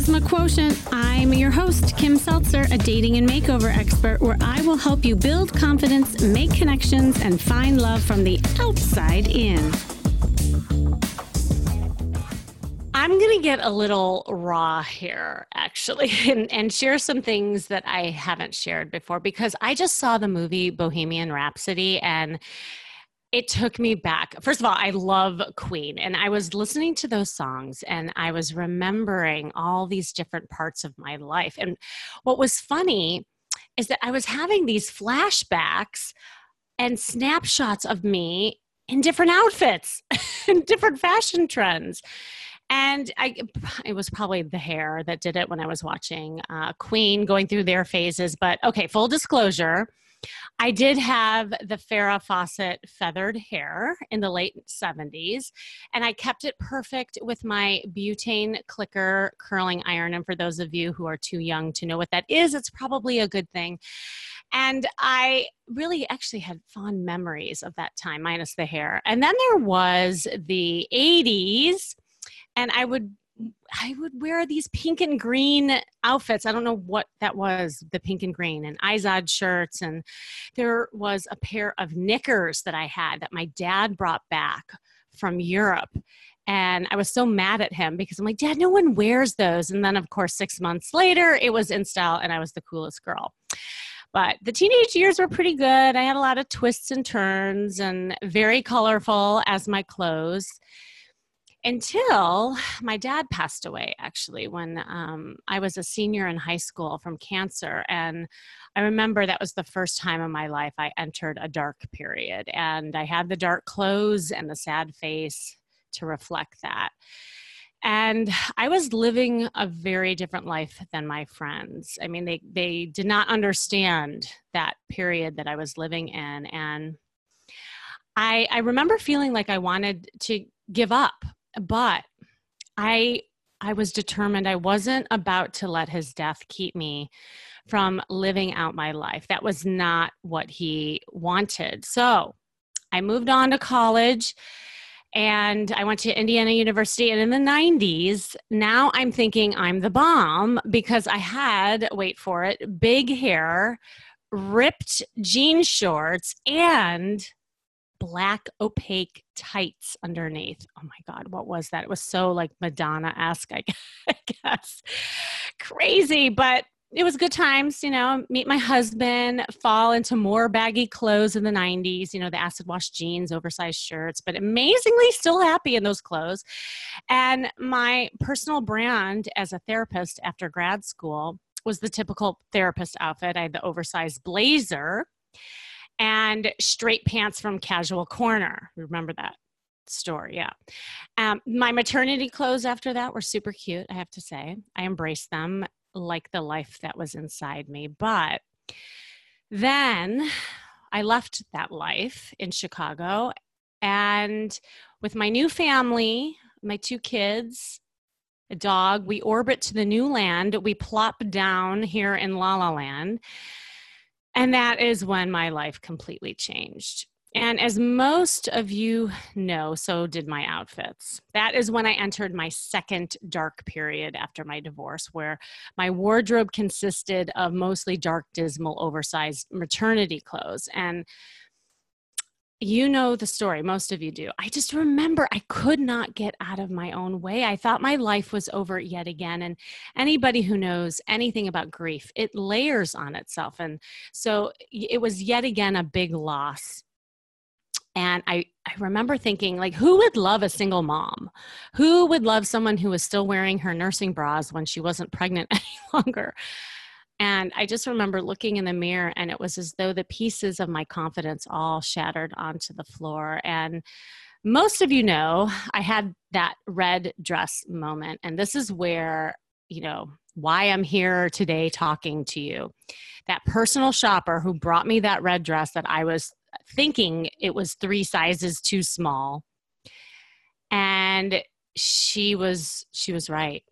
Charisma Quotient. I'm your host, Kim Seltzer, a dating and makeover expert, where I will help you build confidence, make connections, and find love from the outside in. I'm going to get a little raw here, actually, and, and, share some things that I haven't shared before because I just saw the movie Bohemian Rhapsody and it took me back. First of all, I love Queen, and I was listening to those songs and I was remembering all these different parts of my life. And what was funny is that I was having these flashbacks and snapshots of me in different outfits and different fashion trends. And I, it was probably the hair that did it when I was watching uh, Queen going through their phases. But okay, full disclosure I did have the Farrah Fawcett feathered hair in the late 70s, and I kept it perfect with my butane clicker curling iron. And for those of you who are too young to know what that is, it's probably a good thing. And I really actually had fond memories of that time, minus the hair. And then there was the 80s, and I would I would wear these pink and green outfits. I don't know what that was, the pink and green, and Izod shirts. And there was a pair of knickers that I had that my dad brought back from Europe. And I was so mad at him because I'm like, Dad, no one wears those. And then, of course, six months later, it was in style and I was the coolest girl. But the teenage years were pretty good. I had a lot of twists and turns and very colorful as my clothes until my dad passed away actually when um, i was a senior in high school from cancer and i remember that was the first time in my life i entered a dark period and i had the dark clothes and the sad face to reflect that. And i was living a very different life than my friends. I mean they they did not understand that period that i was living in and I, I remember feeling like I wanted to give up but I I was determined I wasn't about to let his death keep me from living out my life. That was not what he wanted. So I moved on to college and I went to Indiana University. And in the 90s, now I'm thinking I'm the bomb because I had, wait for it, big hair, ripped jean shorts, and black opaque tights underneath. Oh my God, what was that? It was so like Madonna esque, I guess. Crazy, but it was good times, you know, meet my husband, fall into more baggy clothes in the 90s, you know, the acid wash jeans, oversized shirts, but amazingly still happy in those clothes. And my personal brand as a therapist after grad school was the typical therapist outfit. I had the oversized blazer and straight pants from Casual Corner. Remember that story? Yeah. Um, my maternity clothes after that were super cute, I have to say. I embraced them like the life that was inside me. But then I left that life in Chicago and with my new family, my two kids, a dog, we orbit to the new land. We plop down here in La La Land. And that is when my life completely changed. And as most of you know, so did my outfits. That is when I entered my second dark period after my divorce, where my wardrobe consisted of mostly dark, dismal, oversized maternity clothes. And you know the story most of you do. I just remember i could not get out of my own way. I thought my life was over yet again and anybody who knows anything about grief it layers on itself. And so it was yet again a big loss. And I, I remember thinking like who would love a single mom? Who would love someone who was still wearing her nursing bras when she wasn't pregnant any longer and I just remember looking in the mirror, and it was as though the pieces of my confidence all shattered onto the floor. And most of you know, I had that red dress moment. And this is where, you know, why I'm here today talking to you. That personal shopper who brought me that red dress that I was thinking it was three sizes too small. And she was she was right.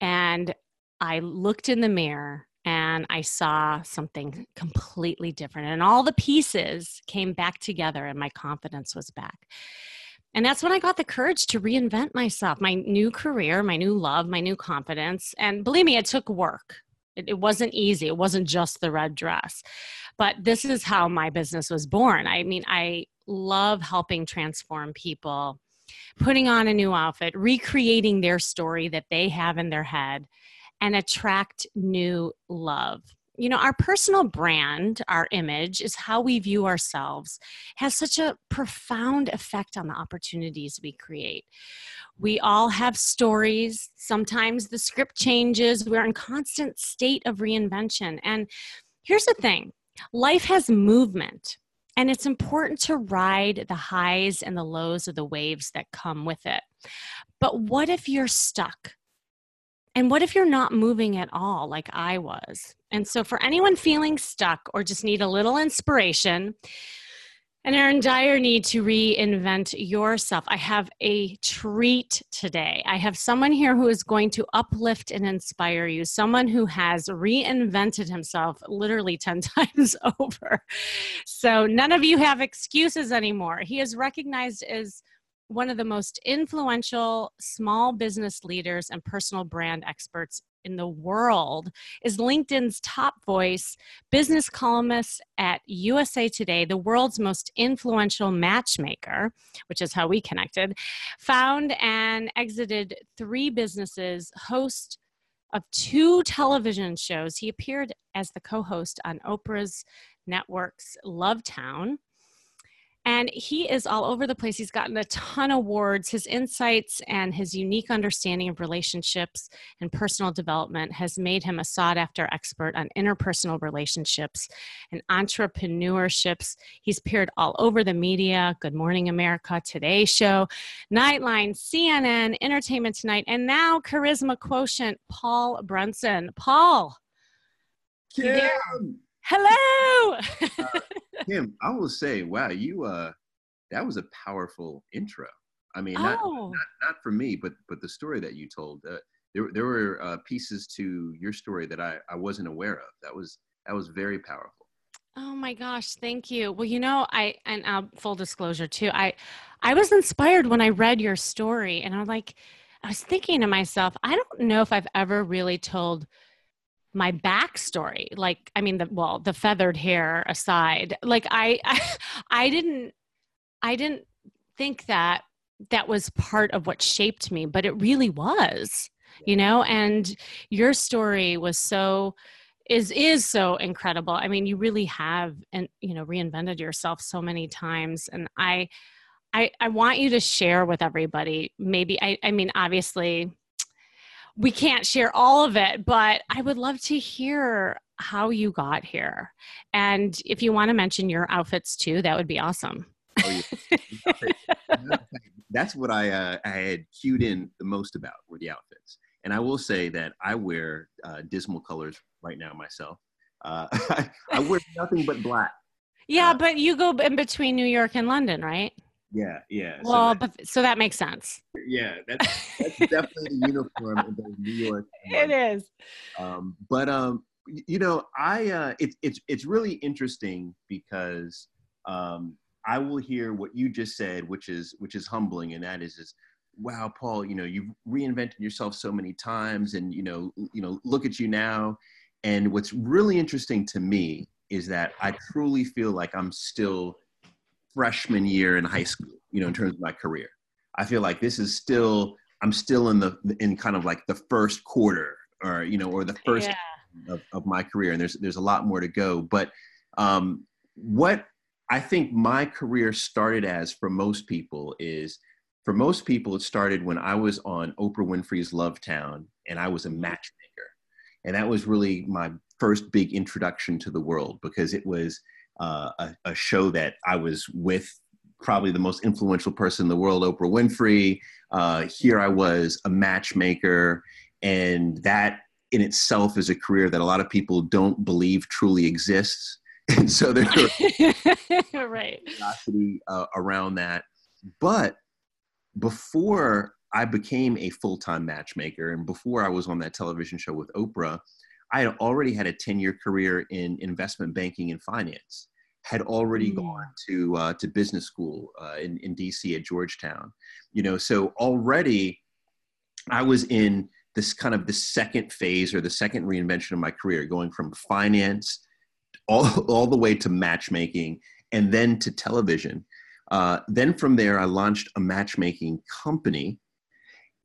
And I looked in the mirror and I saw something completely different. And all the pieces came back together, and my confidence was back. And that's when I got the courage to reinvent myself, my new career, my new love, my new confidence. And believe me, it took work. It, it, wasn't easy. It wasn't just the red dress. But this is how my business was born. I mean, I love helping transform people, putting on a new outfit, recreating their story that they have in their head, and attract new love. You know our personal brand our image is how we view ourselves has such a profound effect on the opportunities we create. We all have stories. Sometimes the script changes. We're in constant state of reinvention. And here's the thing life has movement and it's important to ride the highs and the lows of the waves that come with it. But what if you're stuck and what if you're not moving at all, like I was? And so, for anyone feeling stuck or just need a little inspiration and are in dire need to reinvent yourself, I have a treat today. I have someone here who is going to uplift and inspire you, someone who has reinvented himself literally 10 times over. So, none of you have excuses anymore. He is recognized as one of the most influential small business leaders and personal brand experts in the world is LinkedIn's top voice, business columnist at USA Today, the world's most influential matchmaker, which is how we connected, found and exited three businesses, host of two television shows. He appeared as the co host on Oprah's network's Lovetown and he is all over the place. He's gotten a ton of awards. His insights and his unique understanding of relationships and personal development has made him a sought after expert on interpersonal relationships and entrepreneurships. He's appeared all over the media Good Morning America, Today Show, Nightline, CNN, Entertainment Tonight, and now Charisma Quotient, Paul Brunson. Paul. Kim. Hello. uh, Kim, I will say, wow, you uh that was a powerful intro. I mean, not, oh. not, not for me, but but the story that you told. Uh, there there were uh, pieces to your story that I I wasn't aware of. That was that was very powerful. Oh my gosh, thank you. Well, you know, I and uh, full disclosure too, I I was inspired when I read your story, and I'm like, I was thinking to myself, I don't know if I've ever really told my backstory like i mean the well the feathered hair aside like I, I i didn't i didn't think that that was part of what shaped me but it really was you know? And your story was so is is so incredible. I mean you really have and you know reinvented yourself so many times and i i i want you to share with everybody. Maybe i i mean obviously we can't share all of it, but I would love to hear how you got here. And if you want to mention your outfits too, that would be awesome. Oh, yeah. That's what I, uh, I had cued in the most about were the outfits. And I will say that I wear uh, dismal colors right now myself. Uh, I, wear nothing but black. Yeah, uh, but you go in between New York and London, right? Yeah, yeah. Well, so but so that makes sense. Yeah, that's that's definitely the uniform in New York. It is. Um, but um, you know, I uh, it's it's it's really interesting because um, I will hear what you just said, which is which is humbling, and that is is wow, Paul, you know, you've reinvented yourself so many times, and you know, you know, look at you now. And what's really interesting to me is that I truly feel like I'm still freshman year in high school, you know, in terms of my career. I feel like this is still, I'm still in the, in kind of like the first quarter or, you know, or the first yeah. of, of my career. And there's, there's a lot more to go. But um, what I think my career started as for most people is for most people, it started when I was on Oprah Winfrey's Love Town and I was a matchmaker. And that was really my first big introduction to the world because it was, uh, a, a, show that I was with probably the most influential person in the world, Oprah Winfrey. Uh, here I was, a matchmaker, and that in itself is a career that a lot of people don't believe truly exists. And so there's right curiosity uh, around that. But before I became a full time matchmaker, and before I was on that television show with Oprah, I had already had a 10 year career in investment banking and finance. had already mm. gone to uh, to business school uh, in in DC at Georgetown. You know, so already I was in this kind of the second phase or the second reinvention of my career, going from finance all all the way to matchmaking and then to television. Uh, then from there, I launched a matchmaking company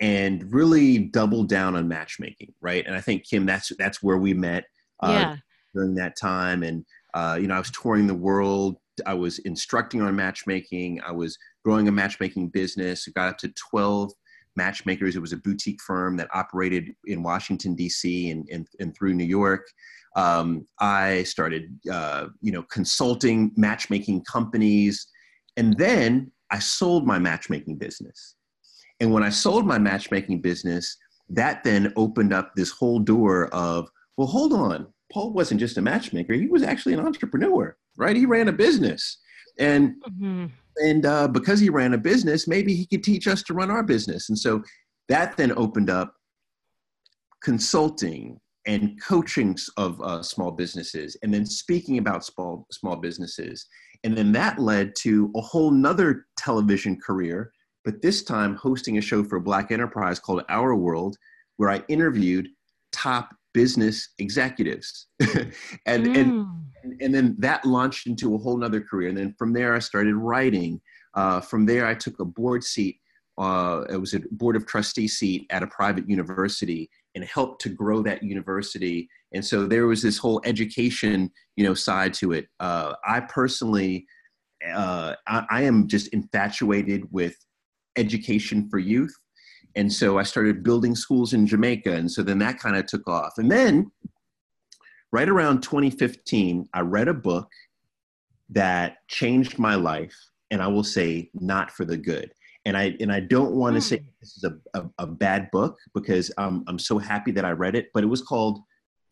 and really doubled down on matchmaking, right? And I think Kim, that's that's where we met uh, yeah. during that time. And uh, you know, I was touring the world. I was instructing on matchmaking. I was growing a matchmaking business. I got up to twelve matchmakers. It was a boutique firm that operated in Washington D.C. and and, and through New York. Um, I started, uh, you know, consulting matchmaking companies, and then I sold my matchmaking business. And when I sold my matchmaking business, that then opened up this whole door of, well, hold on, Paul wasn't just a matchmaker; he was actually an entrepreneur, right? He ran a business, and mm-hmm. and uh, because he ran a business, maybe he could teach us to run our business. And so that then opened up consulting and coaching of uh, small businesses and then speaking about small small businesses and then that led to a whole nother television career but this time hosting a show for black enterprise called our world where i interviewed top business executives and, mm. and and then that launched into a whole nother career and then from there i started writing uh, from there i took a board seat uh, it was a board of trustee seat at a private university and helped to grow that university. And so there was this whole education, you know, side to it. Uh, I personally, uh, I, I am just infatuated with education for youth. And so I started building schools in Jamaica. And so then that kind of took off. And then right around 2015, I read a book that changed my life. And I will say, not for the good and I and I don't want to mm. say this is a, a, a, bad book because um, I'm so happy that I read it, but it was called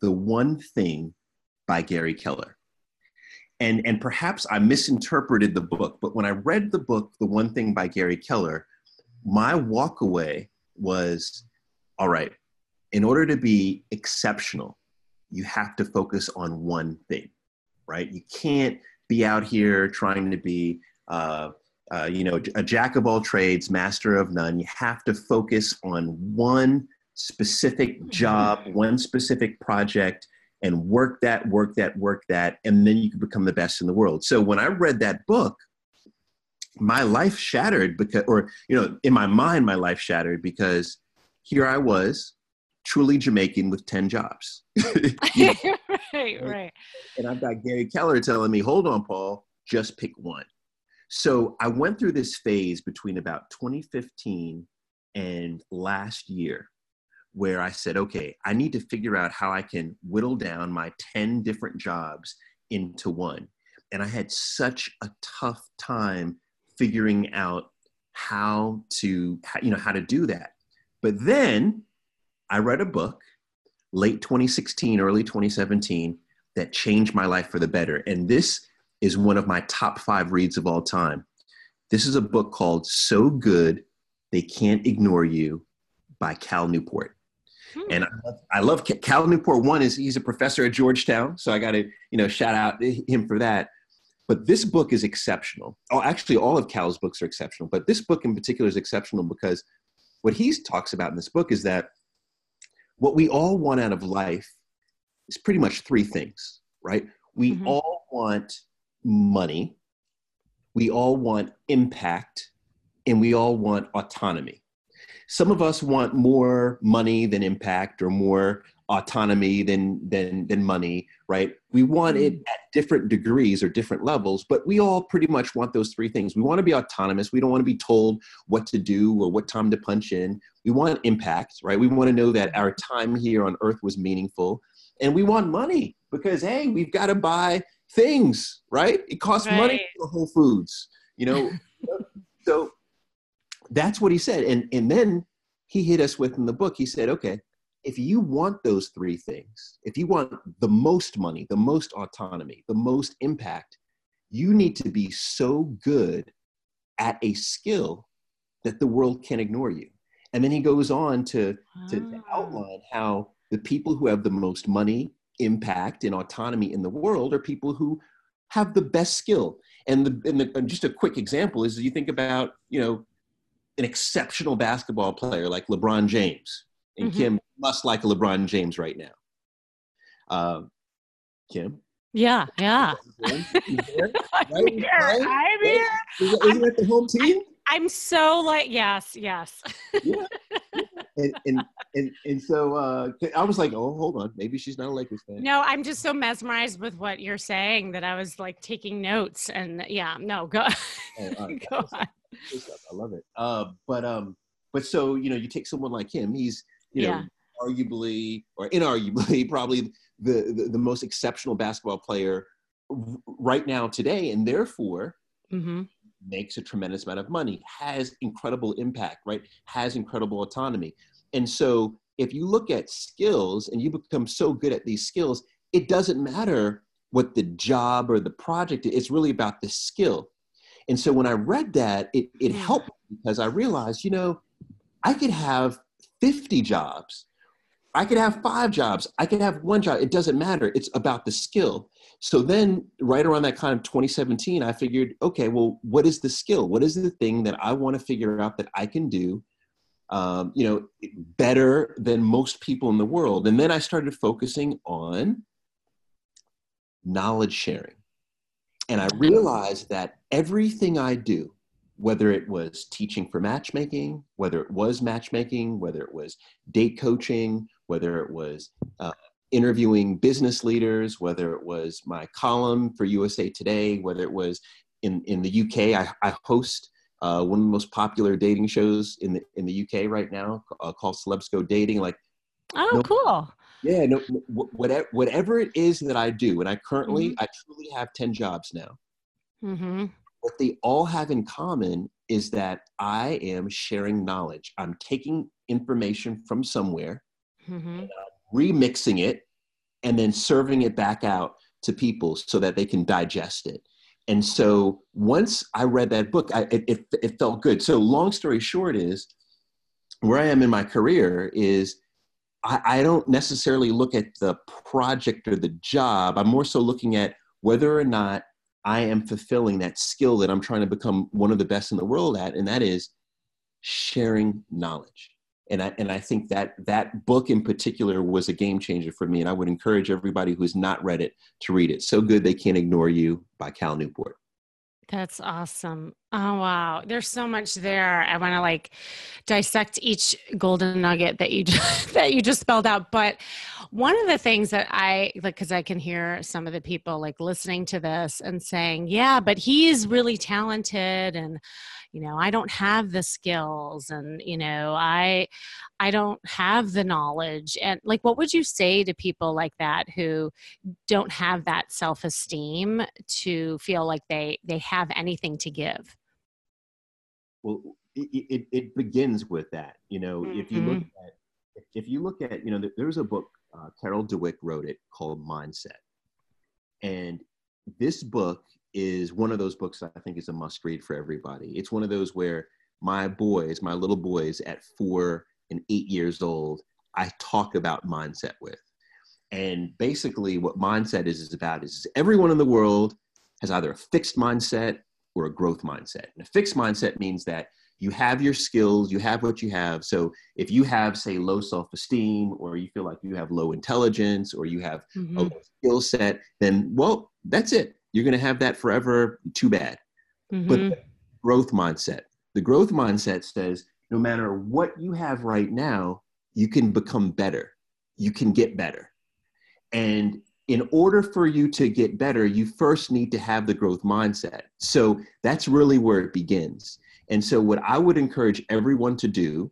The One Thing by Gary Keller. And, and perhaps I misinterpreted the book, but when I read the book, The One Thing by Gary Keller, my walkaway was all right, in order to be exceptional, you have to focus on one thing, right? You can't be out here trying to be uh, uh, you know, a jack of all trades, master of none. You have to focus on one specific job, one specific project, and work that, work that, work that, and then you can become the best in the world. So when I read that book, my life shattered because, or, you know, in my mind, my life shattered because here I was, truly Jamaican with 10 jobs. right, right. And I've got Gary Keller telling me, hold on, Paul, just pick one. So I went through this phase between about 2015 and last year where I said, okay, I need to figure out how I can whittle down my 10 different jobs into one. And I had such a tough time figuring out how to, you know, how to do that. But then I read a book late 2016, early 2017 that changed my life for the better. And this is one of my top five reads of all time. This is a book called So Good They Can't Ignore You by Cal Newport. Hmm. And I love, I love Cal Newport. One is he's a professor at Georgetown, so I got to you know shout out him for that. But this book is exceptional. Oh, actually, all of Cal's books are exceptional, but this book in particular is exceptional because what he talks about in this book is that what we all want out of life is pretty much three things, right? We mm-hmm. all want money, we all want impact, and we all want autonomy. Some of us want more money than impact or more autonomy than than than money, right? We want it mm. at different degrees or different levels, but we all pretty much want those three things. We want to be autonomous. We don't want to be told what to do or what time to punch in. We want impact, right? We want to know that our time here on earth was meaningful. And we want money because hey, we've got to buy things, right? It costs right. money for Whole Foods, you know. so that's what he said. And and then he hit us with in the book, he said, okay, if you want those three things, if you want the most money, the most autonomy, the most impact, you need to be so good at a skill that the world can ignore you. And then he goes on to, to, to ah. outline how the people who have the most money, impact and autonomy in the world are people who have the best skill. And, the, and, the, and just a quick example is you think about, you know, an exceptional basketball player like LeBron James. And mm-hmm. Kim must like LeBron James right now. Uh, Kim? Yeah, yeah. I'm here. I'm here. Isn't it the home team? I'm so like yes, yes. yeah. And, and and and so uh, I was like, oh, hold on, maybe she's not a Lakers fan. No, I'm just so mesmerized with what you're saying that I was like taking notes. And yeah, no, go, oh, go on. I love it. Uh, but um, but so you know, you take someone like him. He's you know, yeah. arguably or inarguably probably the, the, the most exceptional basketball player right now today, and therefore. Mm-hmm makes a tremendous amount of money, has incredible impact, right? Has incredible autonomy. And so if you look at skills and you become so good at these skills, it doesn't matter what the job or the project is, it's really about the skill. And so when I read that, it, it helped because I realized, you know, I could have 50 jobs. I could have five jobs. I could have one job. It doesn't matter. It's about the skill. So then, right around that kind of 2017, I figured, okay, well, what is the skill? What is the thing that I want to figure out that I can do, um, you know, better than most people in the world? And then I started focusing on knowledge sharing. And I realized that everything I do, whether it was teaching for matchmaking, whether it was matchmaking, whether it was date coaching, whether it was uh, interviewing business leaders, whether it was my column for USA Today, whether it was in, in the UK, I, I host uh, one of the most popular dating shows in the in the UK right now uh, called Celebs Go Dating. Like, oh, no, cool. Yeah, no, whatever whatever it is that I do, and I currently mm-hmm. I truly have ten jobs now. Mm-hmm. What they all have in common is that I am sharing knowledge. I'm taking information from somewhere, mm-hmm remixing it, and then serving it back out to people so that they can digest it. And so once I read that book, I, it, it, it felt good. So long story short is where I am in my career is I, I don't necessarily look at the project or the job. I'm more so looking at whether or not I am fulfilling that skill that I'm trying to become one of the best in the world at, and that is sharing knowledge and I, and I think that that book in particular was a game changer for me. And I would encourage everybody who's not read it to read it. So Good They Can't Ignore You by Cal Newport. That's awesome. Oh wow, there's so much there. I want to like dissect each golden nugget that you just, that you just spelled out. But one of the things that I like cuz I can hear some of the people like listening to this and saying, "Yeah, but he's really talented and you know i don't have the skills and you know i i don't have the knowledge and like what would you say to people like that who don't have that self-esteem to feel like they they have anything to give well it, it, it begins with that you know mm-hmm. if you look mm-hmm. at if you look at you know there's a book uh, carol dweck wrote it called mindset and this book is one of those books I think is a must read for everybody. It's one of those where my boys, my little boys at four and eight years old, I talk about mindset with. And basically, what mindset is is about is everyone in the world has either a fixed mindset or a growth mindset. And a fixed mindset means that you have your skills, you have what you have. So if you have, say, low self esteem, or you feel like you have low intelligence, or you have mm-hmm. a skill set, then, well, that's it you're going to have that forever. Too bad. Mm-hmm. But growth mindset. The growth mindset says no matter what you have right now, you can become better. You can get better. And in order for you to get better, you first need to have the growth mindset. So that's really where it begins. And so, what I would encourage everyone to do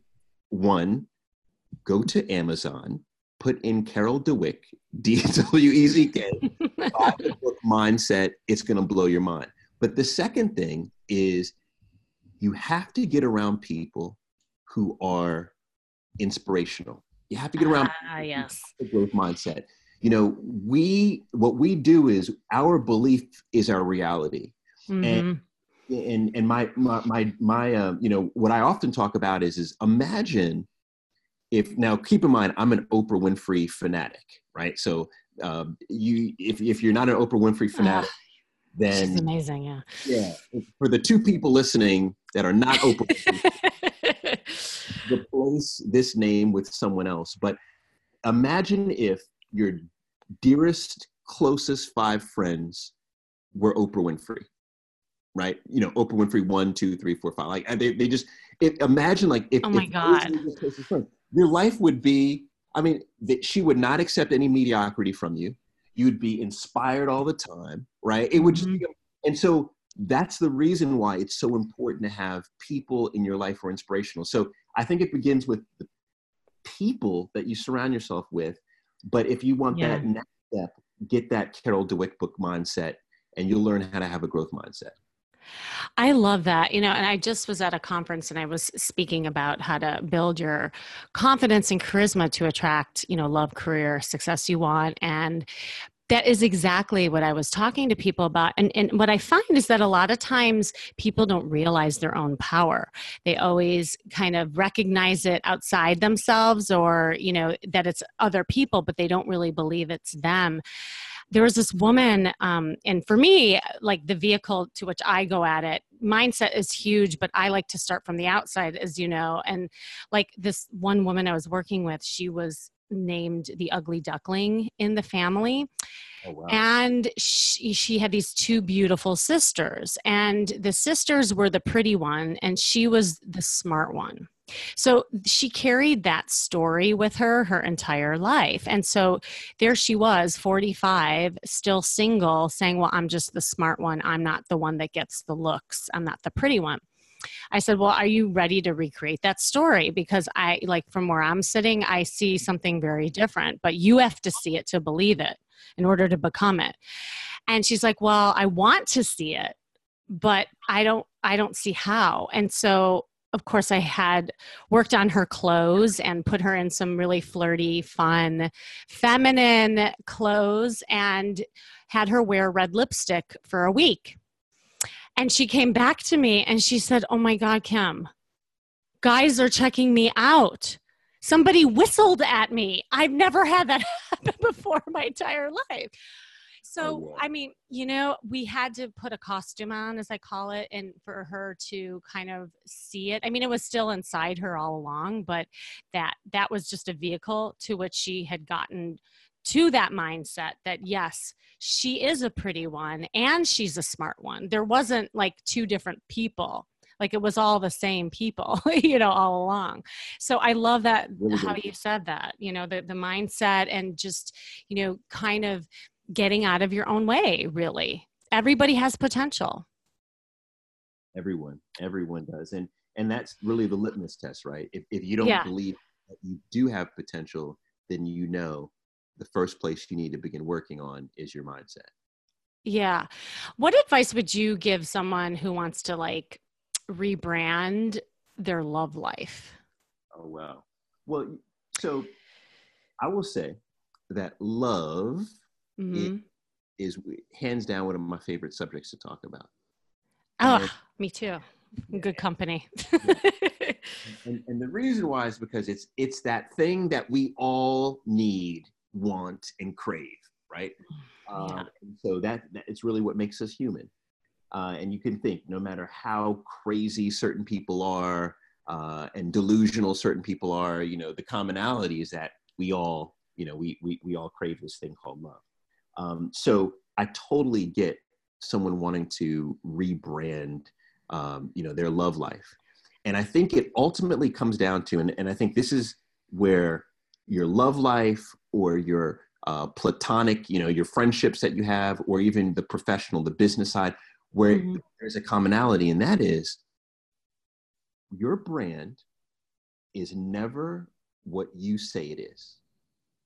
one, go to Amazon, put in Carol Dweck, D W E C K, book mindset. It's going to blow your mind. But the second thing is you have to get around people who are inspirational. You have to get around ah, yes. the growth mindset. You know, we what we do is our belief is our reality, mm-hmm. and and and my my my, my uh, you know what I often talk about is is imagine if now keep in mind I'm an Oprah Winfrey fanatic, right? So um, you if if you're not an Oprah Winfrey fanatic, then She's amazing. Yeah. Yeah. For the two people listening that are not Oprah, replace this name with someone else. But imagine if your dearest, closest five friends were Oprah Winfrey, right? You know, Oprah Winfrey one, two, three, four, five. Like they, they just if, imagine like if, oh my if god, your life would be. I mean, that she would not accept any mediocrity from you. You'd be inspired all the time, right? It would just mm-hmm. be, and so that's the reason why it's so important to have people in your life who are inspirational. So I think it begins with the people that you surround yourself with. But if you want yeah. that next step, get that Carol Dweck book mindset, and you'll learn how to have a growth mindset. I love that. You know, and I just was at a conference and I was speaking about how to build your confidence and charisma to attract, you know, love, career, success you want. And that is exactly what I was talking to people about. And, and what I find is that a lot of times people don't realize their own power. They always kind of recognize it outside themselves or, you know, that it's other people, but they don't really believe it's them there was this woman um, and for me like the vehicle to which i go at it mindset is huge but i like to start from the outside as you know and like this one woman i was working with she was named the ugly duckling in the family oh, wow. and she, she had these two beautiful sisters and the sisters were the pretty one and she was the smart one so she carried that story with her her entire life. And so there she was, 45, still single, saying, Well, I'm just the smart one. I'm not the one that gets the looks. I'm not the pretty one. I said, Well, are you ready to recreate that story? Because I, like, from where I'm sitting, I see something very different, but you have to see it to believe it in order to become it. And she's like, Well, I want to see it, but I don't, I don't see how. And so of course, I had worked on her clothes and put her in some really flirty, fun, feminine clothes and had her wear red lipstick for a week. And she came back to me and she said, Oh my God, Kim, guys are checking me out. Somebody whistled at me. I've never had that happen before my entire life. So, oh, I mean, you know, we had to put a costume on, as I call it, and for her to kind of see it. I mean, it was still inside her all along, but that that was just a vehicle to which she had gotten to that mindset that yes, she is a pretty one and she's a smart one. There wasn't like two different people like it was all the same people you know all along so i love that really how you said that you know the, the mindset and just you know kind of getting out of your own way, really. Everybody has potential. Everyone, everyone does. And and that's really the litmus test, right? If if you don't yeah. believe that you do have potential, then you know the first place you need to begin working on is your mindset. Yeah. What advice would you give someone who wants to like rebrand their love life? Oh wow. Well, so I will say that love mm-hmm. is hands down one of my favorite subjects to talk about. Oh, and, me too. Good company. and, and the reason why is because it's it's that thing that we all need, want, and crave, right? Yeah. Um, so that, that it's really what makes us human. Uh, and you can think, no matter how crazy certain people are uh, and delusional certain people are, you know, the commonality is that we all, you know, we we we all crave this thing called love. Um, so I totally get someone wanting to rebrand, um, you know, their love life. And I think it ultimately comes down to, and, and I think this is where your love life or your uh, platonic, you know, your friendships that you have, or even the professional, the business side, where mm-hmm. there's a commonality, and that is your brand is never what you say it is.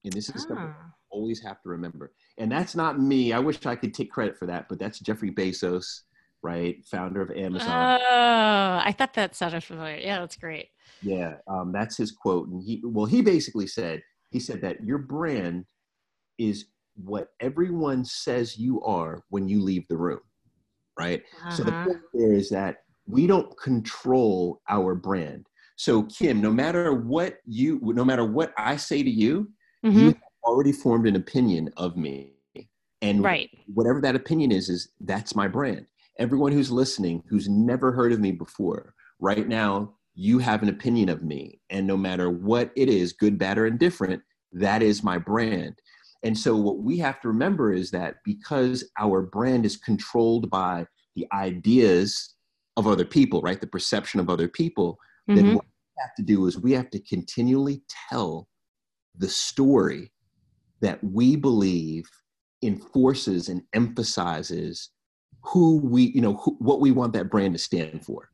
And this is ah. something you always have to remember and that's not me. I wish I could take credit for that, but that's Jeffrey Bezos, right? Founder of Amazon. Oh, I thought that sounded familiar. Yeah, that's great. Yeah, um, that's his quote. And he, well, he basically said, he said that your brand is what everyone says you are when you leave the room, right? Uh-huh. So the uh-huh. point there is that we don't control our brand. So Kim, no matter what you, no matter what I say to you, mm-hmm. you already formed an opinion of me And right. whatever that opinion is, is that's my brand. Everyone who's listening, who's never heard of me before, right now, you have an opinion of me. And no matter what it is, good, bad, or indifferent, that is my brand. And so, what we have to remember is that because our brand is controlled by the ideas of other people, right? The perception of other people, mm-hmm. then what we have to do is we have to continually tell the story that we believe enforces and emphasizes who we, you know, who, what we want that brand to stand for.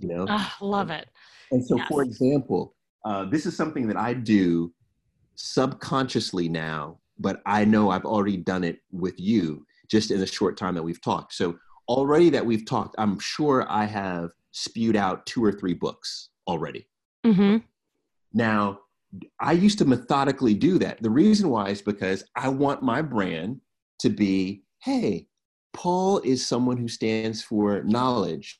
You know, oh, love it. And so, yes. for example, uh, this is something that I do subconsciously now, but I know I've already done it with you just in the short time that we've talked. So already that we've talked, I'm sure I have spewed out two or three books already. Mm-hmm. Now, I used to methodically do that. The reason why is because I want my brand to be hey, Paul is someone who stands for knowledge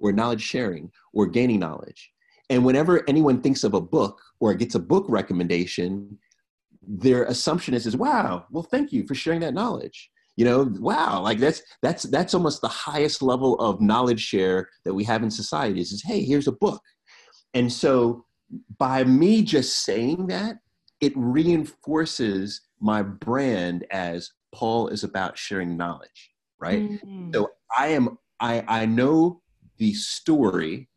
or knowledge sharing or gaining knowledge. And whenever anyone thinks of a book or gets a book recommendation, their assumption is, is wow, well, thank you for sharing that knowledge you know wow like that's that's that's almost the highest level of knowledge share that we have in society is, is hey here's a book and so by me just saying that it reinforces my brand as paul is about sharing knowledge right mm-hmm. so i am i i know the story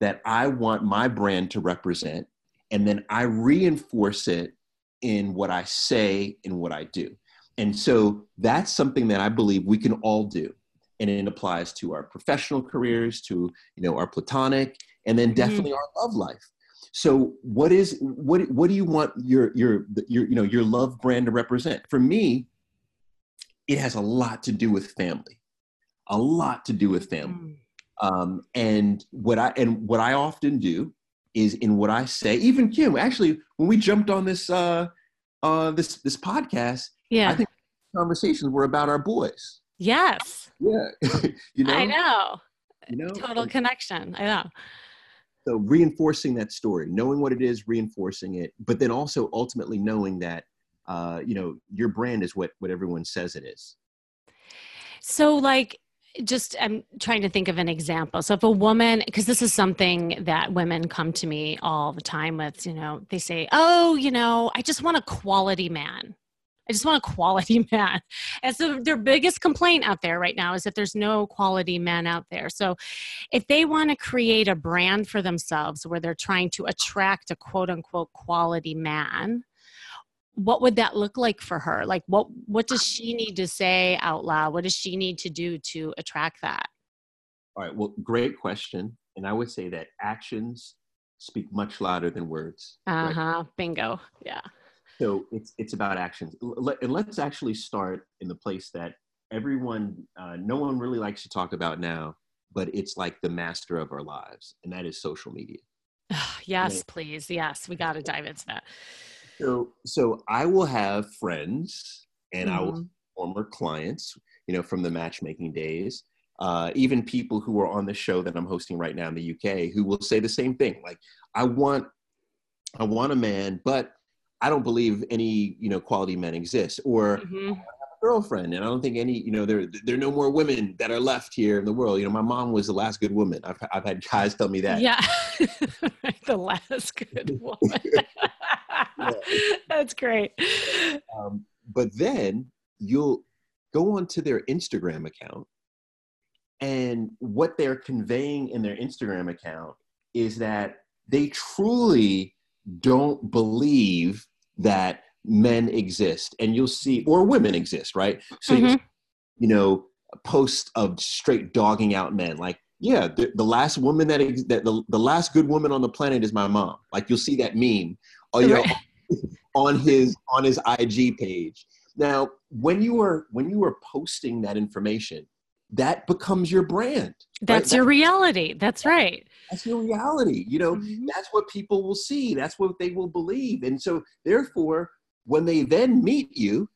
that i want my brand to represent and then i reinforce it in what i say and what i do and so that's something that I believe we can all do. And it applies to our professional careers, to you know our platonic, and then mm-hmm. definitely mm-hmm. our love life. So what is what what do you want your your your you know your love brand to represent? For me, it has a lot to do with family, a lot to do with family. Mm. Um, and what I and what I often do is in what I say. Even Kim, actually, when we jumped on this uh, uh, this this podcast, yeah. I think conversations were about our boys. Yes. Yeah. you know. I know. You know. Total connection. I know. So reinforcing that story, knowing what it is, reinforcing it, but then also ultimately knowing that uh, you know your brand is what what everyone says it is. So like just i'm trying to think of an example so if a woman because this is something that women come to me all the time with you know they say oh you know i just want a quality man I just want a quality man. And so their biggest complaint out there right now is that there's no quality men out there. So if they want to create a brand for themselves where they're trying to attract a quote unquote quality man, what would that look like for her? Like what what does she need to say out loud? What does she need to do to attract that? All right, well, great question. And I would say that actions speak much louder than words. Uh-huh. Right? Bingo. Yeah. So it's it's about actions. And let's actually start in the place that everyone, uh, no one really likes to talk about now, but it's like the master of our lives, and that is social media. yes, please. Yes, we got to dive into that. So, so I will have friends, and mm-hmm. I will mm-hmm. former clients, you know, from the matchmaking days. Uh, even people who are on the show that I'm hosting right now in the UK, who will say the same thing. Like, I want, I want a man, but I don't believe any you know quality men exist, or mm-hmm. girlfriend, and I don't think any you know there there are no more women that are left here in the world. You know, my mom was the last good woman. I've I've had guys tell me that. Yeah, the last good woman. That's great. Um, but then you'll go onto their Instagram account, and what they're conveying in their Instagram account is that they truly don't believe that men exist and you'll see or women exist right so mm-hmm. you know posts of straight dogging out men like yeah the, the last woman that, ex- that the, the last good woman on the planet is my mom like you'll see that meme you know, on his on his ig page. Now when you are when you are posting that information that becomes your brand that's right? your reality. That's right. That's your reality. You know mm-hmm. that's what people will see. That's what they will believe. And so therefore when they then meet you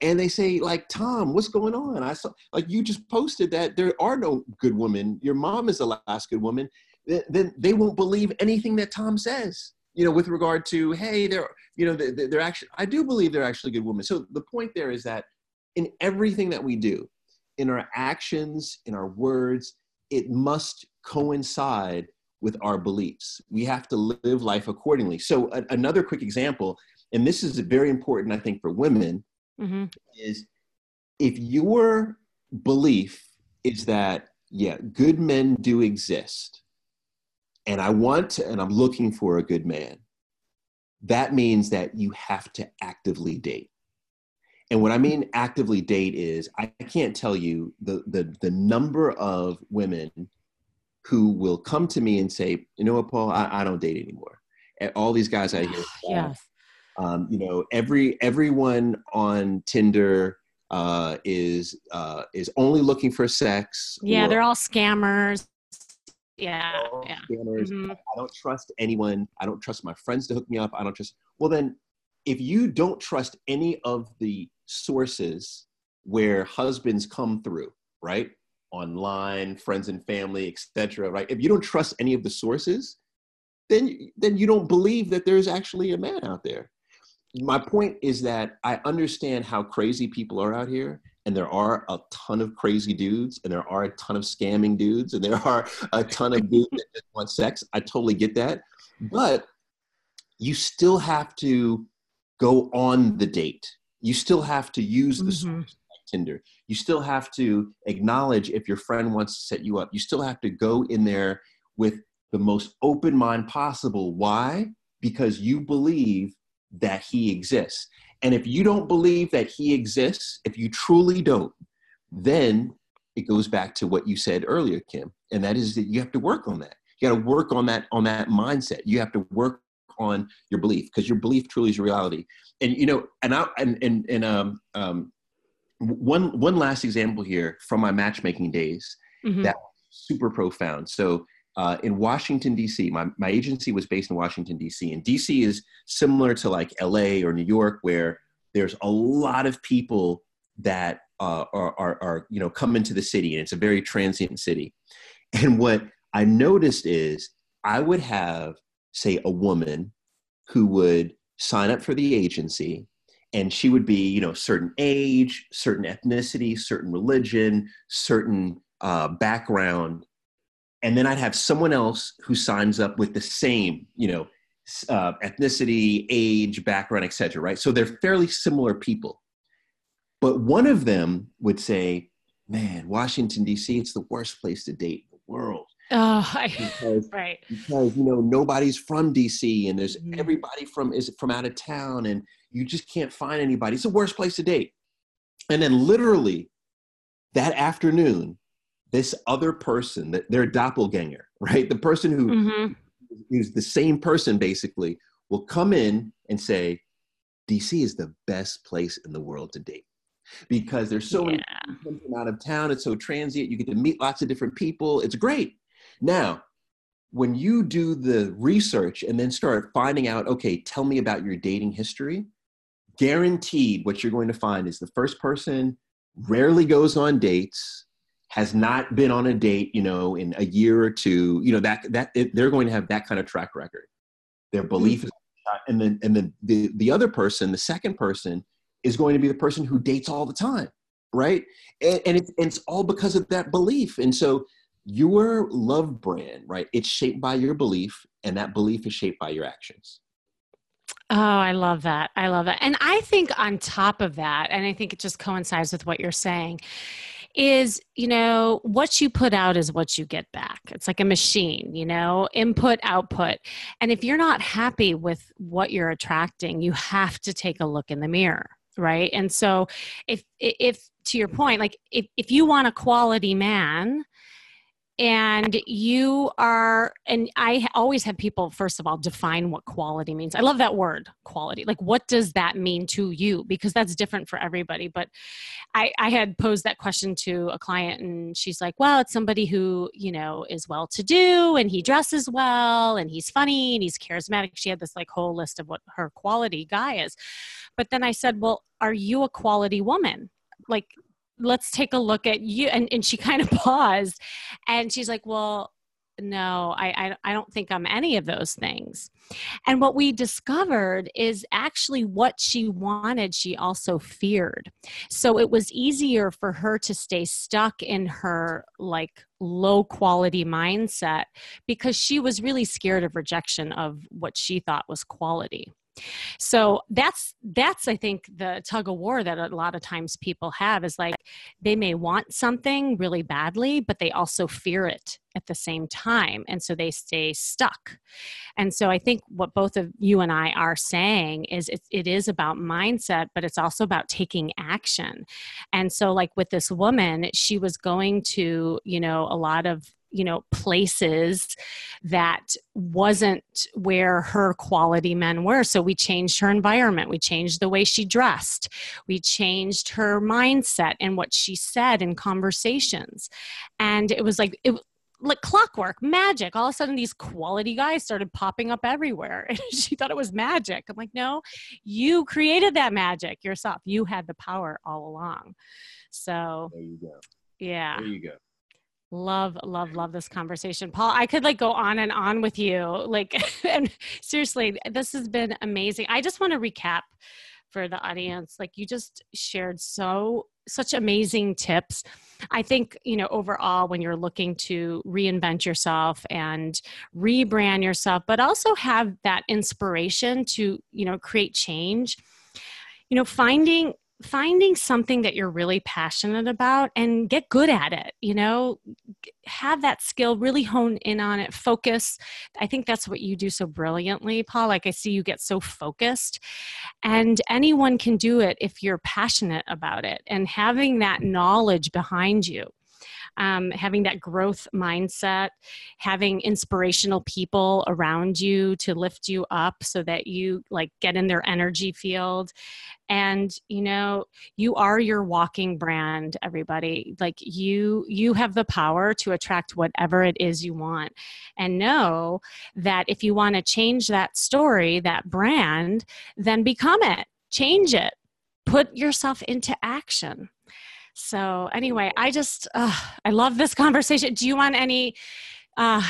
and they say like tom what's going on? I saw like you just posted that there are no good women. Your mom is the last good woman. Then they won't believe anything that tom says you know with regard to hey they're you know they're, they're actually i do believe they're actually good women so the point there is that in everything that we do, in our actions, in our words, it must coincide with our beliefs. We have to live life accordingly. So, a- another quick example, and this is very important, I think, for women, mm-hmm. is if your belief is that, yeah, good men do exist, and I want to, and I'm looking for a good man, that means that you have to actively date. And what I mean actively date is I can't tell you the, the, the number of women who will come to me and say, you know what, Paul, I, I don't date anymore. All these guys out here, yeah. Um, you know, every everyone on Tinder uh, is uh, is only looking for sex. Yeah, they're all scammers. Yeah, yeah. Mm-hmm. I don't trust anyone. I don't trust my friends to hook me up. I don't trust. Well, then, if you don't trust any of the sources where husbands come through, right? online, friends and family, etc. Right? If you don't trust any of the sources, then then you don't believe that there's actually a man out there. My point is that I understand how crazy people are out here, and there are a ton of crazy dudes, and there are a ton of scamming dudes, and there are a ton of dudes that just want sex. I totally get that, but you still have to go on the date. You still have to use the mm-hmm. Tinder. You still have to acknowledge if your friend wants to set you up. You still have to go in there with the most open mind possible. Why? Because you believe that he exists. And if you don't believe that he exists, if you truly don't, then it goes back to what you said earlier, Kim, and that is that you have to work on that. You got to work on that on that mindset. You have to work on your belief because your belief truly is reality. And you know, and I and and, and um, um, one one last example here from my matchmaking days mm-hmm. that super profound. So uh, in Washington D.C., my my agency was based in Washington D.C. and D.C. is similar to like L.A. or New York, where there's a lot of people that uh, are, are, are you know come into the city, and it's a very transient city. And what I noticed is I would have say a woman who would sign up for the agency and she would be you know certain age certain ethnicity certain religion certain uh, background and then i'd have someone else who signs up with the same you know uh, ethnicity age background etc right so they're fairly similar people but one of them would say man washington d.c it's the worst place to date in the world Oh, I, because, right. Because you know nobody's from DC, and there's mm-hmm. everybody from is from out of town, and you just can't find anybody. It's the worst place to date. And then literally that afternoon, this other person, that their doppelganger, right? The person who mm-hmm. who's the same person basically will come in and say, DC is the best place in the world to date because there's so yeah. many out of town. It's so transient. You get to meet lots of different people. It's great. Now, when you do the research and then start finding out, okay, tell me about your dating history, guaranteed what you're going to find is the first person rarely goes on dates has not been on a date you know in a year or two you know that that it, they're going to have that kind of track record their belief mm-hmm. is and then and then the the other person the second person is going to be the person who dates all the time right and, and it's, it's all because of that belief and so your love brand right it's shaped by your belief and that belief is shaped by your actions Oh, I love that. I love that. And I think on top of that, and I think it just coincides with what you're saying, is, you know, what you put out is what you get back. It's like a machine, you know, input, output. And if you're not happy with what you're attracting, you have to take a look in the mirror right and so if if to your point like if, if you want a quality man and you are and i always have people first of all define what quality means. I love that word quality. Like what does that mean to you? Because that's different for everybody. But i i had posed that question to a client and she's like well it's somebody who you know is well to do and he dresses well and he's funny and he's charismatic. She had this like whole list of what her quality guy is. But then i said well are you a quality woman? Like let's take a look at you and, and she kind of paused and she's like well no, I, I, I don't think I'm any of those things. And what we discovered is actually what she wanted, she also feared. So it was easier for her to stay stuck in her like low quality mindset because she was really scared of rejection of what she thought was quality so that's that's i think the tug of war that a lot of times people have is like they may want something really badly but they also fear it at the same time and so they stay stuck. And so i think what both of you and i are saying is it, it is about mindset but it's also about taking action. And so like with this woman she was going to you know a lot of you know places that wasn't where her quality men were. So we changed her environment. We changed the way she dressed. We changed her mindset and what she said in conversations. And it was like it like clockwork magic. All of a sudden these quality guys started popping up everywhere. And she thought it was magic. I'm like no you created that magic yourself. You had the power all along. So there you go. Yeah. There you go love love love this conversation. Paul i could like go on and on with you like and seriously this has been amazing. I just want to recap for the audience like you just shared so such amazing tips. I think you know overall when you're looking to reinvent yourself and rebrand yourself but also have that inspiration to you know create change you know finding finding something that you're really passionate about and get good at it you know? Have that skill really hone in on it focus. I think that's what you do so brilliantly paul like i see you get so focused and anyone can do it if you're passionate about it and having that knowledge behind you um, having that growth mindset, having inspirational people around you to lift you up so that you like get in their energy field. And you know, you are your walking brand, everybody. Like you, you have the power to attract whatever it is you want. And know that if you want to change that story, that brand, then become it, change it, put yourself into action. So anyway, I just uh, I love this conversation. Do you want any uh,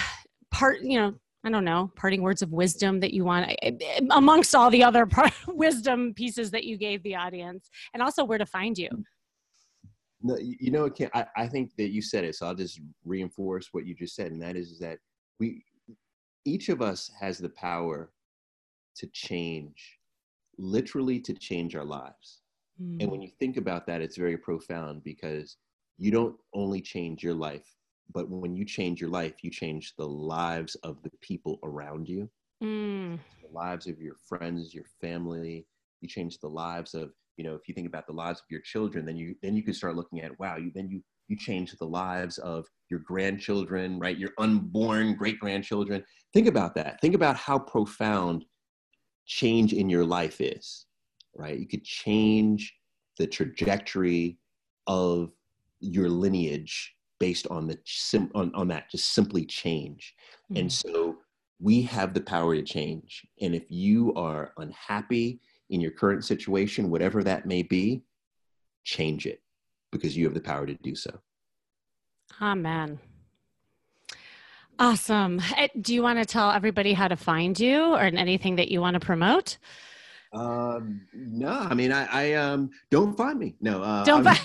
part? You know, I don't know, parting words of wisdom that you want eh, eh, amongst all the other part, wisdom pieces that you gave the audience, and also where to find you. No, you know, I, I think that you said it, so I'll just reinforce what you just said, and that is, is that we, each of us has the power to change, literally to change our lives. Mm. And when you think about that, it's very profound because you don't only change your life, but when you change your life, you change the lives of the people around you, mm. the lives of your friends, your family. You change the lives of, you know, if you think about the lives of your children, then you then you can start looking at, wow, you then you you change the lives of your grandchildren, right? Your unborn great grandchildren. Think about that. Think about how profound change in your life is right? You could change the trajectory of your lineage based on the sim- on, on that just simply change. Mm-hmm. and so we have the power to change. And if you are unhappy in your current situation whatever that may be change it because you have the power to do so. Amen. Awesome. Eh, do you want to tell everybody how to find you or anything that you want to promote um, no, I mean, I, I um, don't find me. No, uh, don't find.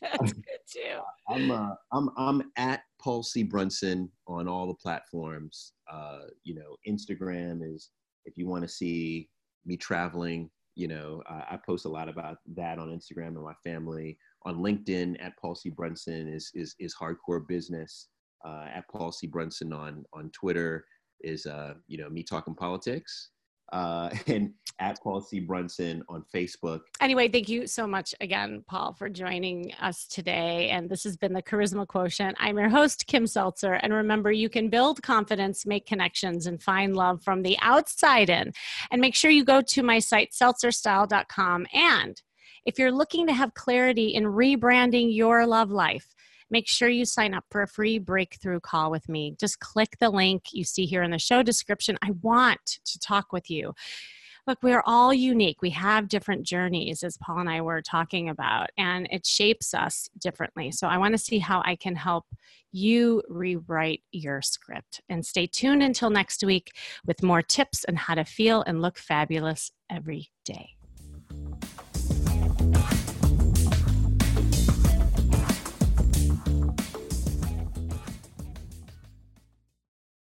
That's good too. I'm, uh, I'm, I'm at Paul C. Brunson on all the platforms. Uh, you know, Instagram is if you want to see me traveling. You know, uh, I post a lot about that on Instagram and my family. On LinkedIn, at Paul C. Brunson is is is hardcore business. Uh, at Paul C. Brunson on on Twitter is uh, you know me talking politics uh, and at Paul C. Brunson on Facebook. Anyway, thank you so much again, Paul, for joining us today. And this has been the Charisma Quotient. I'm your host, Kim Seltzer. And remember, you can build confidence, make connections, and find love from the outside in. And make sure you go to my site, seltzerstyle.com. And if you're looking to have clarity in rebranding your love life, make sure you sign up for a free breakthrough call with me. Just click the link you see here in the show description. I want to talk with you look, we're all unique. We have different journeys, as Paul and I were talking about, and it shapes us differently. So I want to see how I can help you rewrite your script. And stay tuned until next week with more tips on how to feel and look fabulous every day.